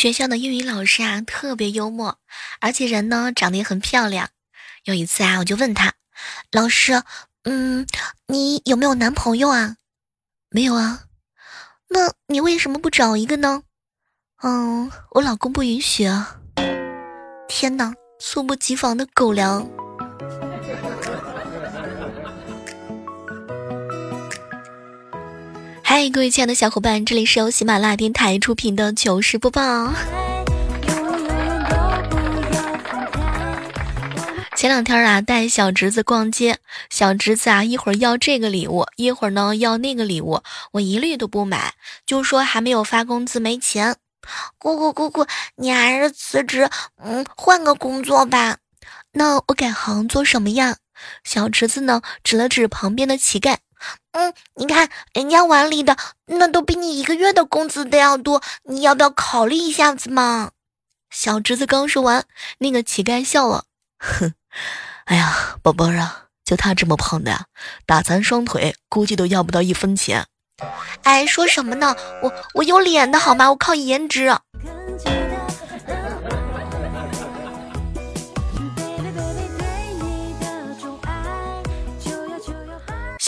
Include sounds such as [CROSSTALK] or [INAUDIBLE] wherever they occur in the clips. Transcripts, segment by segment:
学校的英语老师啊，特别幽默，而且人呢长得也很漂亮。有一次啊，我就问他，老师，嗯，你有没有男朋友啊？没有啊。那你为什么不找一个呢？嗯，我老公不允许啊。天哪，猝不及防的狗粮。嗨，各位亲爱的小伙伴，这里是由喜马拉雅电台出品的糗事播报。前两天啊，带小侄子逛街，小侄子啊，一会儿要这个礼物，一会儿呢要那个礼物，我一律都不买，就说还没有发工资，没钱。姑姑姑姑，你还是辞职，嗯，换个工作吧。那我改行做什么呀？小侄子呢，指了指旁边的乞丐。嗯，你看人家碗里的那都比你一个月的工资都要多，你要不要考虑一下子嘛？小侄子刚说完，那个乞丐笑了，哼，哎呀，宝贝儿啊，就他这么胖的呀，打残双腿估计都要不到一分钱。哎，说什么呢？我我有脸的好吗？我靠颜值。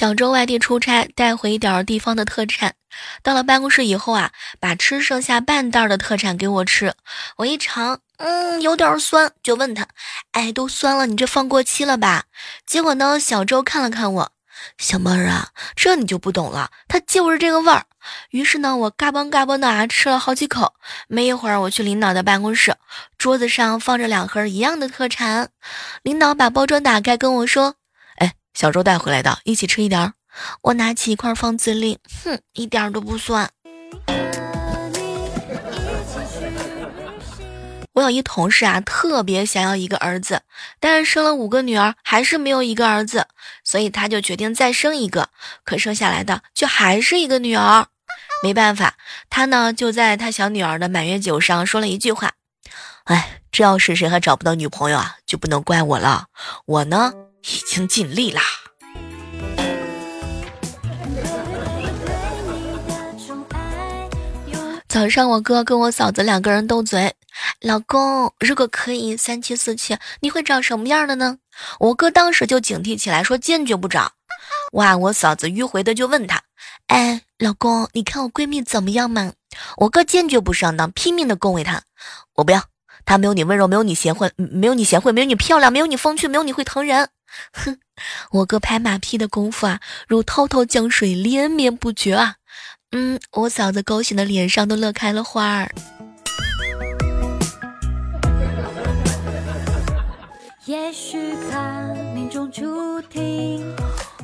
小周外地出差，带回一点地方的特产。到了办公室以后啊，把吃剩下半袋的特产给我吃。我一尝，嗯，有点酸，就问他：“哎，都酸了，你这放过期了吧？”结果呢，小周看了看我，小妹儿啊，这你就不懂了，它就是这个味儿。于是呢，我嘎嘣嘎嘣的啊吃了好几口。没一会儿，我去领导的办公室，桌子上放着两盒一样的特产。领导把包装打开，跟我说。小周带回来的，一起吃一点儿。我拿起一块放嘴里，哼，一点都不酸。我有一同事啊，特别想要一个儿子，但是生了五个女儿，还是没有一个儿子，所以他就决定再生一个，可生下来的却还是一个女儿。没办法，他呢就在他小女儿的满月酒上说了一句话：“哎，这要是谁还找不到女朋友啊，就不能怪我了。我呢。”已经尽力啦。早上我哥跟我嫂子两个人斗嘴，老公，如果可以三妻四妾，你会找什么样的呢？我哥当时就警惕起来，说坚决不找。哇，我嫂子迂回的就问他，哎，老公，你看我闺蜜怎么样嘛？我哥坚决不上当，拼命的恭维她，我不要，她没有你温柔，没有你贤惠，没有你贤惠，没有你漂亮，没有你风趣，没有你会疼人。哼，我哥拍马屁的功夫啊，如滔滔江水连绵不绝啊。嗯，我嫂子高兴的脸上都乐开了花儿。[LAUGHS]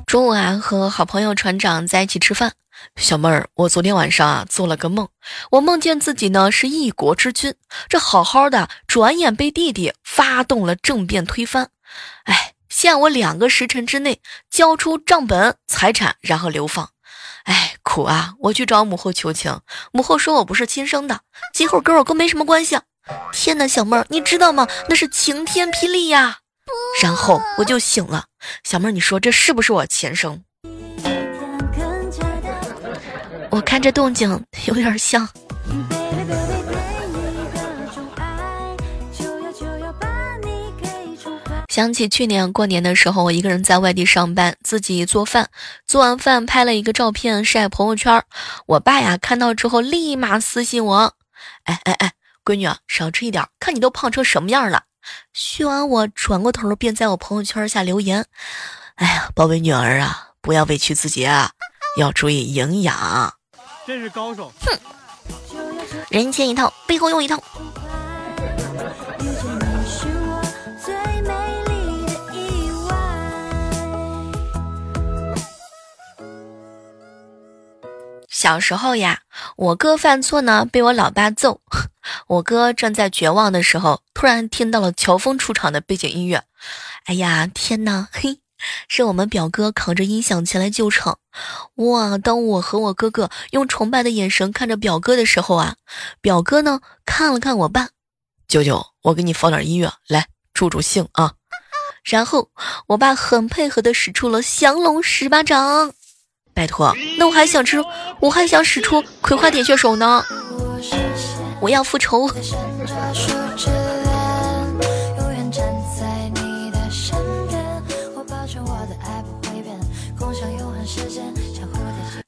中午啊，和好朋友船长在一起吃饭。小妹儿，我昨天晚上啊做了个梦，我梦见自己呢是一国之君，这好好的，转眼被弟弟发动了政变推翻。哎。限我两个时辰之内交出账本财产，然后流放。哎，苦啊！我去找母后求情，母后说我不是亲生的，今后跟我哥没什么关系。天哪，小妹儿，你知道吗？那是晴天霹雳呀！然后我就醒了。小妹儿，你说这是不是我前生？我看这动静有点像。想起去年过年的时候，我一个人在外地上班，自己做饭，做完饭拍了一个照片晒朋友圈。我爸呀看到之后立马私信我：“哎哎哎，闺女啊，少吃一点，看你都胖成什么样了。”训完我转过头便在我朋友圈下留言：“哎呀，宝贝女儿啊，不要委屈自己啊，要注意营养。”真是高手！哼，人前一套，背后又一套。小时候呀，我哥犯错呢，被我老爸揍。[LAUGHS] 我哥正在绝望的时候，突然听到了乔峰出场的背景音乐。哎呀，天哪！嘿，是我们表哥扛着音响前来救场。哇！当我和我哥哥用崇拜的眼神看着表哥的时候啊，表哥呢看了看我爸，舅舅，我给你放点音乐来助助兴啊。然后我爸很配合的使出了降龙十八掌。拜托，那我还想吃，我还想使出葵花点穴手呢。我要复仇。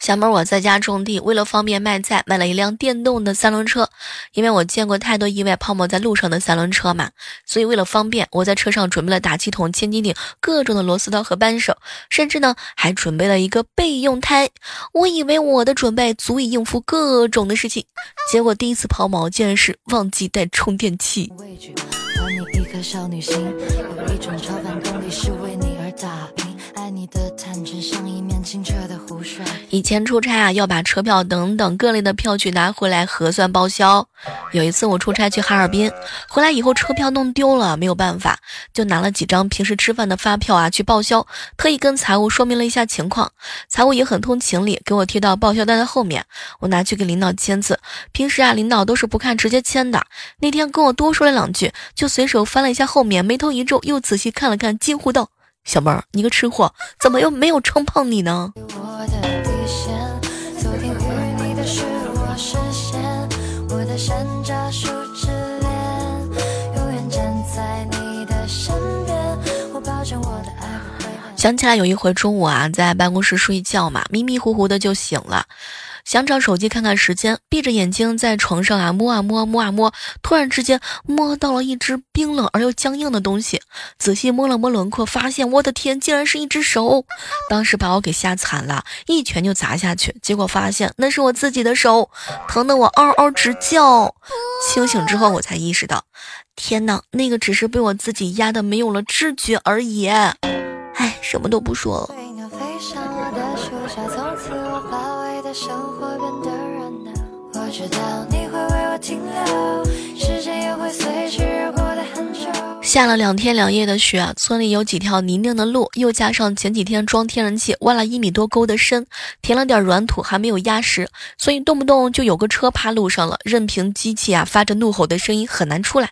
小妹，我在家种地，为了方便卖菜，买了一辆电动的三轮车。因为我见过太多意外泡沫在路上的三轮车嘛，所以为了方便，我在车上准备了打气筒、千斤顶、各种的螺丝刀和扳手，甚至呢还准备了一个备用胎。我以为我的准备足以应付各种的事情，结果第一次抛锚竟然是忘记带充电器。你一颗少女心，有一种超凡动力是为你以前出差啊，要把车票等等各类的票据拿回来核算报销。有一次我出差去哈尔滨，回来以后车票弄丢了，没有办法，就拿了几张平时吃饭的发票啊去报销。特意跟财务说明了一下情况，财务也很通情理，给我贴到报销单的后面。我拿去给领导签字。平时啊，领导都是不看直接签的。那天跟我多说了两句，就随手翻了一下后面，眉头一皱，又仔细看了看，惊呼道。小妹儿，你个吃货，怎么又没有撑胖你呢？想起来有一回中午啊，在办公室睡觉嘛，迷迷糊糊的就醒了。想找手机看看时间，闭着眼睛在床上啊摸啊摸摸啊摸，突然之间摸到了一只冰冷而又僵硬的东西，仔细摸了摸轮廓，发现我的天，竟然是一只手！当时把我给吓惨了，一拳就砸下去，结果发现那是我自己的手，疼得我嗷嗷直叫。清醒之后，我才意识到，天哪，那个只是被我自己压得没有了知觉而已。哎，什么都不说了。我知道你会为我停留，时间也会随之过。下了两天两夜的雪，村里有几条泥泞的路，又加上前几天装天然气挖了一米多沟的深，填了点软土，还没有压实，所以动不动就有个车趴路上了，任凭机器啊发着怒吼的声音很难出来。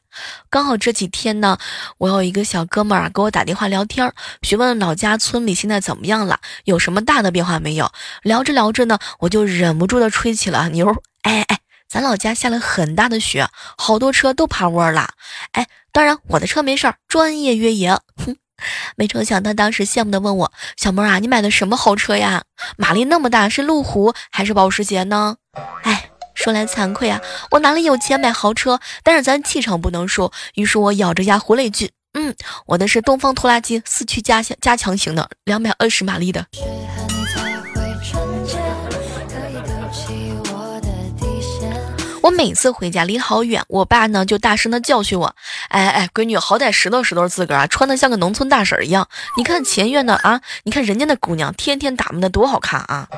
刚好这几天呢，我有一个小哥们儿啊给我打电话聊天，询问老家村里现在怎么样了，有什么大的变化没有？聊着聊着呢，我就忍不住的吹起了牛。哎哎，咱老家下了很大的雪，好多车都趴窝了。哎，当然我的车没事儿，专业越野。哼，[LAUGHS] 没成想他当时羡慕的问我：“小妹啊，你买的什么豪车呀？马力那么大，是路虎还是保时捷呢？”哎。说来惭愧啊，我哪里有钱买豪车？但是咱气场不能输。于是我咬着牙回了一句：“嗯，我的是东方拖拉机四驱加强加强型的，两百二十马力的。”我我每次回家离好远，我爸呢就大声的教训我：“哎哎，闺女，好歹拾掇拾掇自个儿啊，穿的像个农村大婶一样。你看前院的啊，你看人家那姑娘天天打扮的多好看啊。”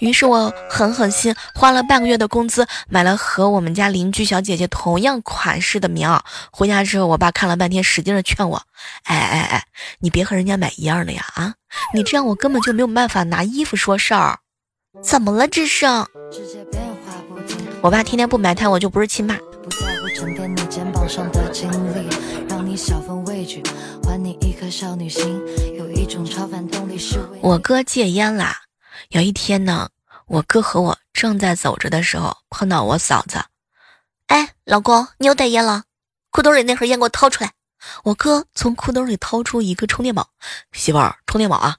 于是我狠狠心，花了半个月的工资买了和我们家邻居小姐姐同样款式的棉袄。回家之后，我爸看了半天，使劲的劝我：“哎哎哎，你别和人家买一样的呀啊！你这样我根本就没有办法拿衣服说事儿。怎么了这是？”我爸天天不埋汰，我就不是亲爸。我哥戒烟啦。有一天呢，我哥和我正在走着的时候，碰到我嫂子。哎，老公，你又带烟了？裤兜里那盒烟给我掏出来。我哥从裤兜里掏出一个充电宝，媳妇儿，充电宝啊。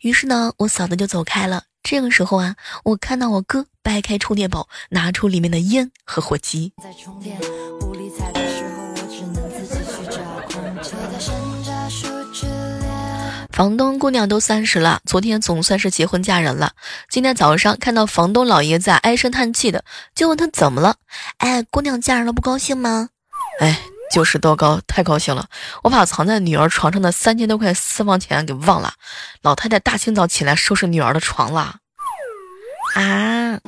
于是呢，我嫂子就走开了。这个时候啊，我看到我哥掰开充电宝，拿出里面的烟和火机。房东姑娘都三十了，昨天总算是结婚嫁人了。今天早上看到房东老爷子唉声叹气的，就问他怎么了？哎，姑娘嫁人了，不高兴吗？哎，就是多高，太高兴了。我把藏在女儿床上的三千多块私房钱给忘了。老太太大清早起来收拾女儿的床了。啊。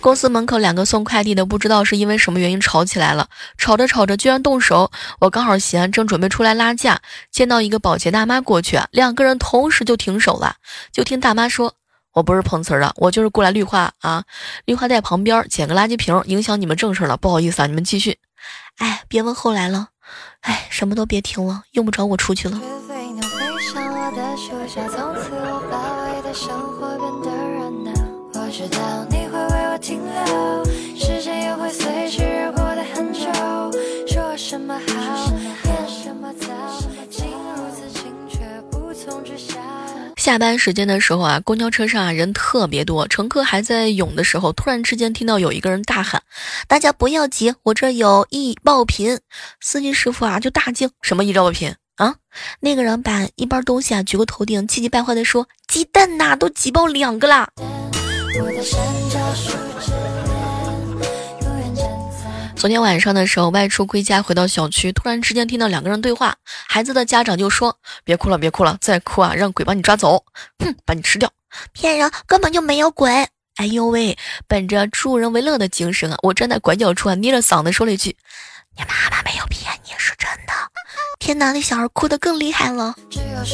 公司门口两个送快递的不知道是因为什么原因吵起来了，吵着吵着居然动手。我刚好闲，正准备出来拉架，见到一个保洁大妈过去，两个人同时就停手了。就听大妈说：“我不是碰瓷儿的，我就是过来绿化啊，绿化带旁边捡个垃圾瓶，影响你们正事了，不好意思啊，你们继续。”哎，别问后来了，哎，什么都别听了，用不着我出去了。知道你会为我停留，时间也会随之而过的很久。说什么好，演什么糟，下班时间的时候啊，公交车上啊人特别多，乘客还在涌的时候，突然之间听到有一个人大喊：“大家不要急，我这有易爆品。”司机师傅啊就大惊：“什么易爆品？”啊！那个人把一包东西啊举过头顶，气急败坏的说：“鸡蛋呐，都挤爆两个啦！”昨天晚上的时候，外出归家，回到小区，突然之间听到两个人对话。孩子的家长就说：“别哭了，别哭了，再哭啊，让鬼把你抓走！哼，把你吃掉！骗人，根本就没有鬼！哎呦喂！本着助人为乐的精神啊，我站在拐角处啊，捏着嗓子说了一句：你妈妈没有骗你，是真的。”天哪，那小孩哭得更厉害了。只有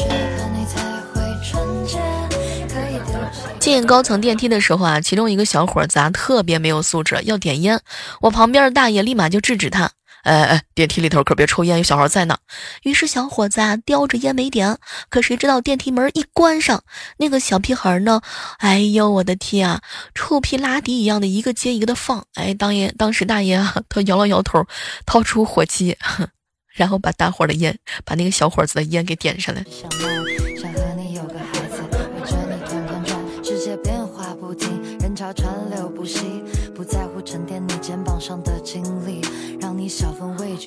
进高层电梯的时候啊，其中一个小伙子啊特别没有素质，要点烟。我旁边的大爷立马就制止他：“哎哎，电梯里头可别抽烟，有小孩在呢。”于是小伙子啊叼着烟没点，可谁知道电梯门一关上，那个小屁孩呢？哎呦我的天啊，臭屁拉迪一样的一个接一个的放。哎，当爷当时大爷啊，他摇了摇头，掏出火机。[LAUGHS] 然后把大伙的烟，把那个小伙子的烟给点上来。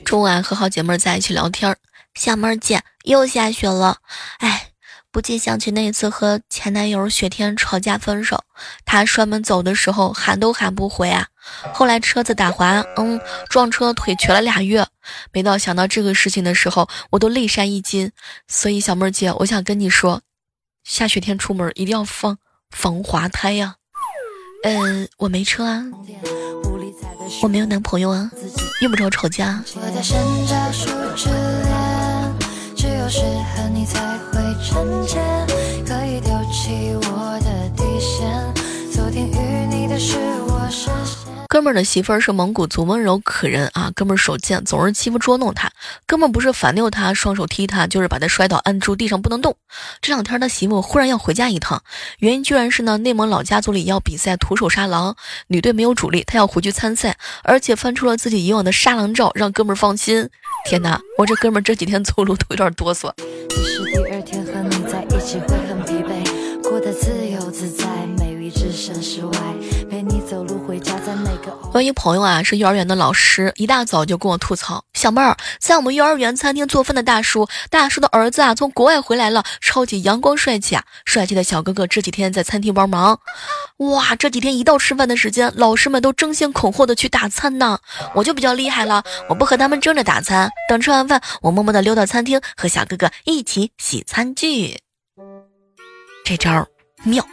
中午和好姐妹在一起聊天，小妹儿姐又下雪了，哎。不禁想起那次和前男友雪天吵架分手，他摔门走的时候喊都喊不回啊。后来车子打滑，嗯，撞车腿瘸了俩月。每到想到这个事情的时候，我都泪潸一襟。所以小妹儿姐，我想跟你说，下雪天出门一定要放防滑胎呀。嗯，我没车啊，我没有男朋友啊，用不着吵架。只有是和你才会纯洁，哥们儿的媳妇儿是蒙古族，温柔可人啊。哥们儿手贱，总是欺负捉弄他。哥们儿不是反溜他，双手踢他，就是把他摔倒，按住地上不能动。这两天他媳妇忽然要回家一趟，原因居然是呢，内蒙老家族里要比赛徒手杀狼，女队没有主力，他要回去参赛，而且翻出了自己以往的杀狼照，让哥们儿放心。天哪，我这哥们儿这几天走路都有点哆嗦。是第二天和你在一起会很疲惫，过得自由自在我一朋友啊，是幼儿园的老师，一大早就跟我吐槽：“小妹儿，在我们幼儿园餐厅做饭的大叔，大叔的儿子啊，从国外回来了，超级阳光帅气啊！帅气的小哥哥这几天在餐厅帮忙，哇，这几天一到吃饭的时间，老师们都争先恐后的去打餐呢。我就比较厉害了，我不和他们争着打餐，等吃完饭，我默默的溜到餐厅和小哥哥一起洗餐具，这招妙。”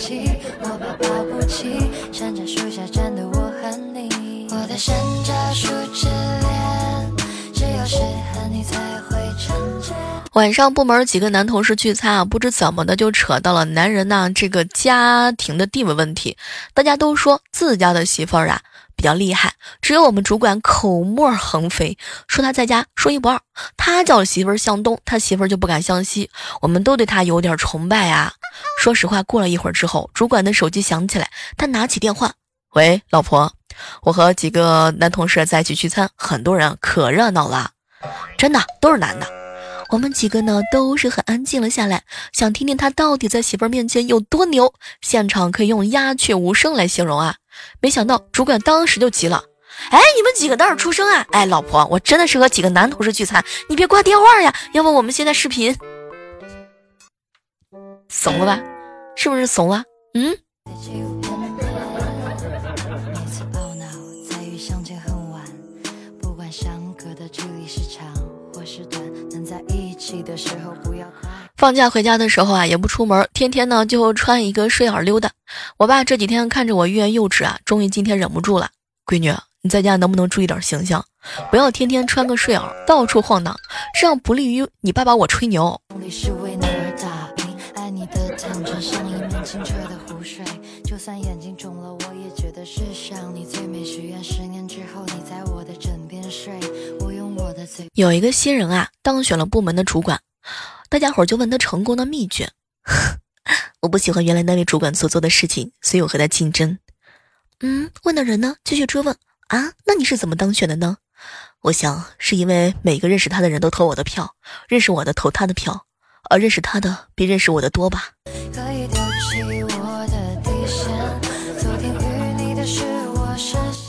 起我怕保不起山楂树下站的我和你。我的山楂树之恋只有是和你才会纯洁晚上部门几个男同事聚餐啊不知怎么的就扯到了男人呢这个家庭的地位问题。大家都说自家的媳妇儿啊比较厉害，只有我们主管口沫横飞，说他在家说一不二。他叫媳妇儿向东，他媳妇儿就不敢向西。我们都对他有点崇拜啊。说实话，过了一会儿之后，主管的手机响起来，他拿起电话，喂，老婆，我和几个男同事在一起聚餐，很多人，可热闹了，真的都是男的。我们几个呢都是很安静了下来，想听听他到底在媳妇儿面前有多牛。现场可以用鸦雀无声来形容啊！没想到主管当时就急了，哎，你们几个倒是出声啊？哎，老婆，我真的是和几个男同事聚餐，你别挂电话呀，要不我们现在视频。怂了吧？是不是怂了？嗯。放假回家的时候啊，也不出门，天天呢就穿一个睡耳溜达。我爸这几天看着我欲言又止啊，终于今天忍不住了。闺女，你在家能不能注意点形象？不要天天穿个睡耳到处晃荡，这样不利于你爸爸我吹牛。有一个新人啊，当选了部门的主管，大家伙就问他成功的秘诀。[LAUGHS] 我不喜欢原来那位主管所做的事情，所以我和他竞争。嗯，问的人呢？继续追问啊？那你是怎么当选的呢？我想是因为每个认识他的人都投我的票，认识我的投他的票，而认识他的比认识我的多吧。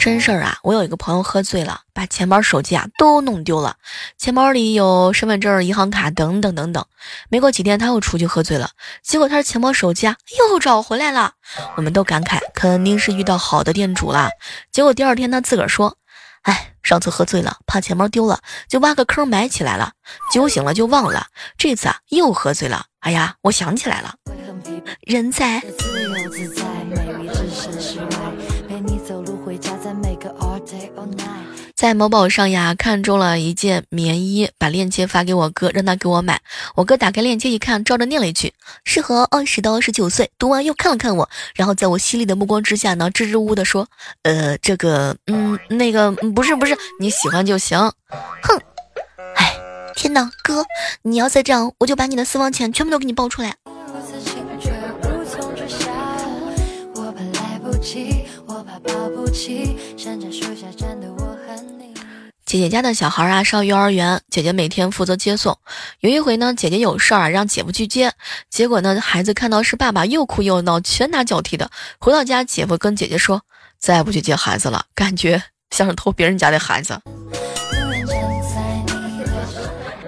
真事儿啊！我有一个朋友喝醉了，把钱包、手机啊都弄丢了。钱包里有身份证、银行卡等等等等。没过几天，他又出去喝醉了，结果他的钱包、手机啊又找回来了。我们都感慨，肯定是遇到好的店主了。结果第二天他自个儿说：“哎，上次喝醉了，怕钱包丢了，就挖个坑埋起来了。酒醒了就忘了。这次啊又喝醉了，哎呀，我想起来了，人在。”在在某宝上呀，看中了一件棉衣，把链接发给我哥，让他给我买。我哥打开链接一看，照着念了一句：“适合二十到二十九岁。”读完又看了看我，然后在我犀利的目光之下呢，支支吾吾的说：“呃，这个，嗯，那个，不是，不是，你喜欢就行。”哼，哎，天哪，哥，你要再这样，我就把你的私房钱全部都给你爆出来。我怕抱不起，甚至树下站的我姐姐家的小孩啊上幼儿园，姐姐每天负责接送。有一回呢，姐姐有事儿啊，让姐夫去接，结果呢，孩子看到是爸爸，又哭又闹，拳打脚踢的。回到家，姐夫跟姐姐说：“再不去接孩子了，感觉像是偷别人家的孩子。”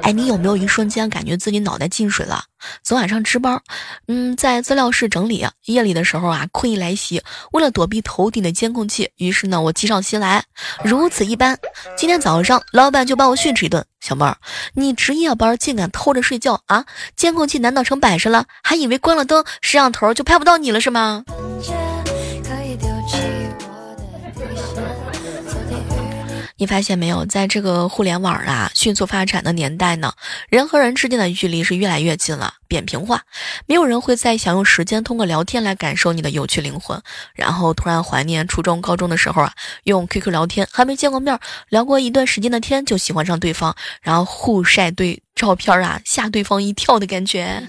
哎，你有没有一瞬间感觉自己脑袋进水了？昨晚上值班，嗯，在资料室整理，夜里的时候啊，困意来袭。为了躲避头顶的监控器，于是呢，我计上心来，如此一般。今天早上，老板就把我训斥一顿：“小妹儿，你值夜班竟敢偷着睡觉啊？监控器难道成摆设了？还以为关了灯，摄像头就拍不到你了是吗？”你发现没有，在这个互联网啊迅速发展的年代呢，人和人之间的距离是越来越近了。扁平化，没有人会再想用时间通过聊天来感受你的有趣灵魂。然后突然怀念初中、高中的时候啊，用 QQ 聊天，还没见过面，聊过一段时间的天就喜欢上对方，然后互晒对照片啊，吓对方一跳的感觉。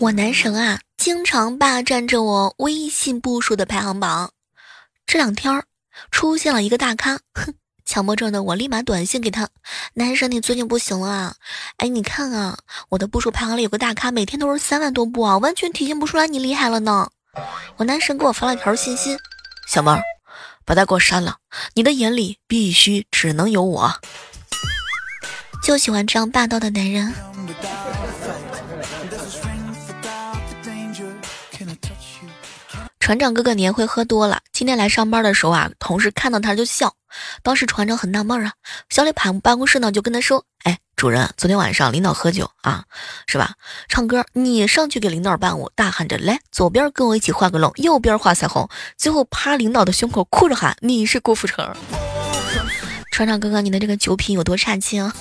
我男神啊，经常霸占着我微信步数的排行榜。这两天儿出现了一个大咖，哼，强迫症的我立马短信给他：“男神，你最近不行了啊！哎，你看啊，我的步数排行里有个大咖，每天都是三万多步啊，完全体现不出来你厉害了呢。”我男神给我发了条信息：“小妹儿，把他给我删了，你的眼里必须只能有我。”就喜欢这样霸道的男人。船长哥哥年会喝多了，今天来上班的时候啊，同事看到他就笑。当时船长很纳闷啊，小李跑办公室呢，就跟他说：“哎，主任，昨天晚上领导喝酒啊，是吧？唱歌，你上去给领导伴舞，大喊着来，左边跟我一起画个龙，右边画彩虹，最后趴领导的胸口哭着喊：你是郭富城。船长哥哥，你的这个酒品有多差劲啊？”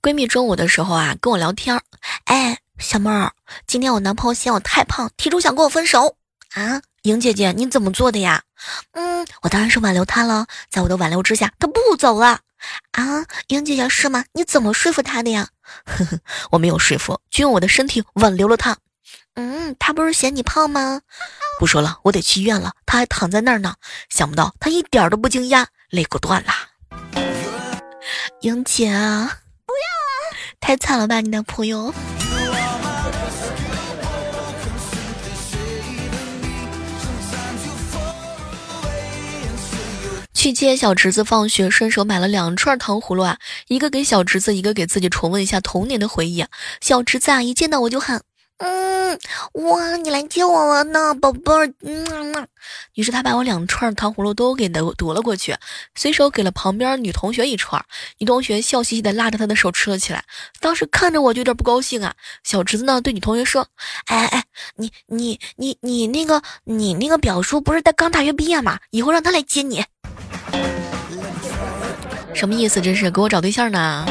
闺蜜中午的时候啊，跟我聊天儿，哎，小妹儿，今天我男朋友嫌我太胖，提出想跟我分手啊。莹姐姐，你怎么做的呀？嗯，我当然是挽留他了，在我的挽留之下，他不走了啊。莹姐姐是吗？你怎么说服他的呀？[LAUGHS] 呵呵，我没有说服，就用我的身体挽留了他。嗯，他不是嫌你胖吗？不说了，我得去医院了。他还躺在那儿呢。想不到他一点都不惊讶，肋骨断了。[LAUGHS] 莹姐。太惨了吧，你男朋友！去接小侄子放学，顺手买了两串糖葫芦啊，一个给小侄子，一个给自己重温一下童年的回忆啊。小侄子啊，一见到我就喊。嗯，哇，你来接我了呢，宝贝儿。嗯，于是他把我两串糖葫芦都给夺夺了过去，随手给了旁边女同学一串。女同学笑嘻嘻的拉着他的手吃了起来。当时看着我就有点不高兴啊。小侄子呢对女同学说：“哎哎，你你你你那个你那个表叔不是在刚大学毕业吗？以后让他来接你。”什么意思？这是给我找对象呢？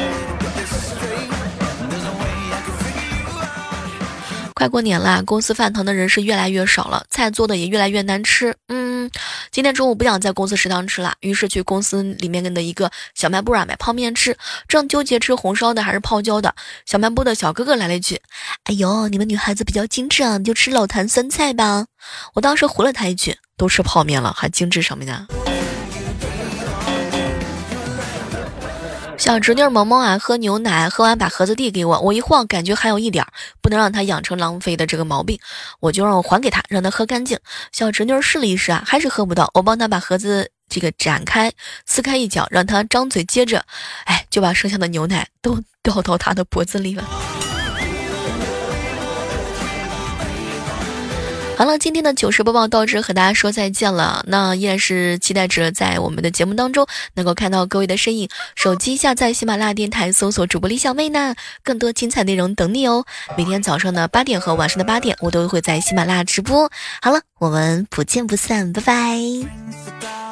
快过年了，公司饭堂的人是越来越少了，菜做的也越来越难吃。嗯，今天中午不想在公司食堂吃了，于是去公司里面的一个小卖部啊买泡面吃。正纠结吃红烧的还是泡椒的，小卖部的小哥哥来了一句：“哎呦，你们女孩子比较精致啊，你就吃老坛酸菜吧。”我当时回了他一句：“都吃泡面了，还精致什么呢？”小侄女萌萌啊，喝牛奶，喝完把盒子递给我，我一晃，感觉还有一点儿，不能让她养成浪费的这个毛病，我就让我还给她，让她喝干净。小侄女试了一试啊，还是喝不到，我帮她把盒子这个展开，撕开一角，让她张嘴接着，哎，就把剩下的牛奶都 [LAUGHS] 掉到她的脖子里了。好了，今天的糗事播报到这，和大家说再见了。那依然是期待着在我们的节目当中能够看到各位的身影。手机下载喜马拉雅电台，搜索主播李小妹呢，更多精彩内容等你哦。每天早上的八点和晚上的八点，我都会在喜马拉雅直播。好了，我们不见不散，拜拜。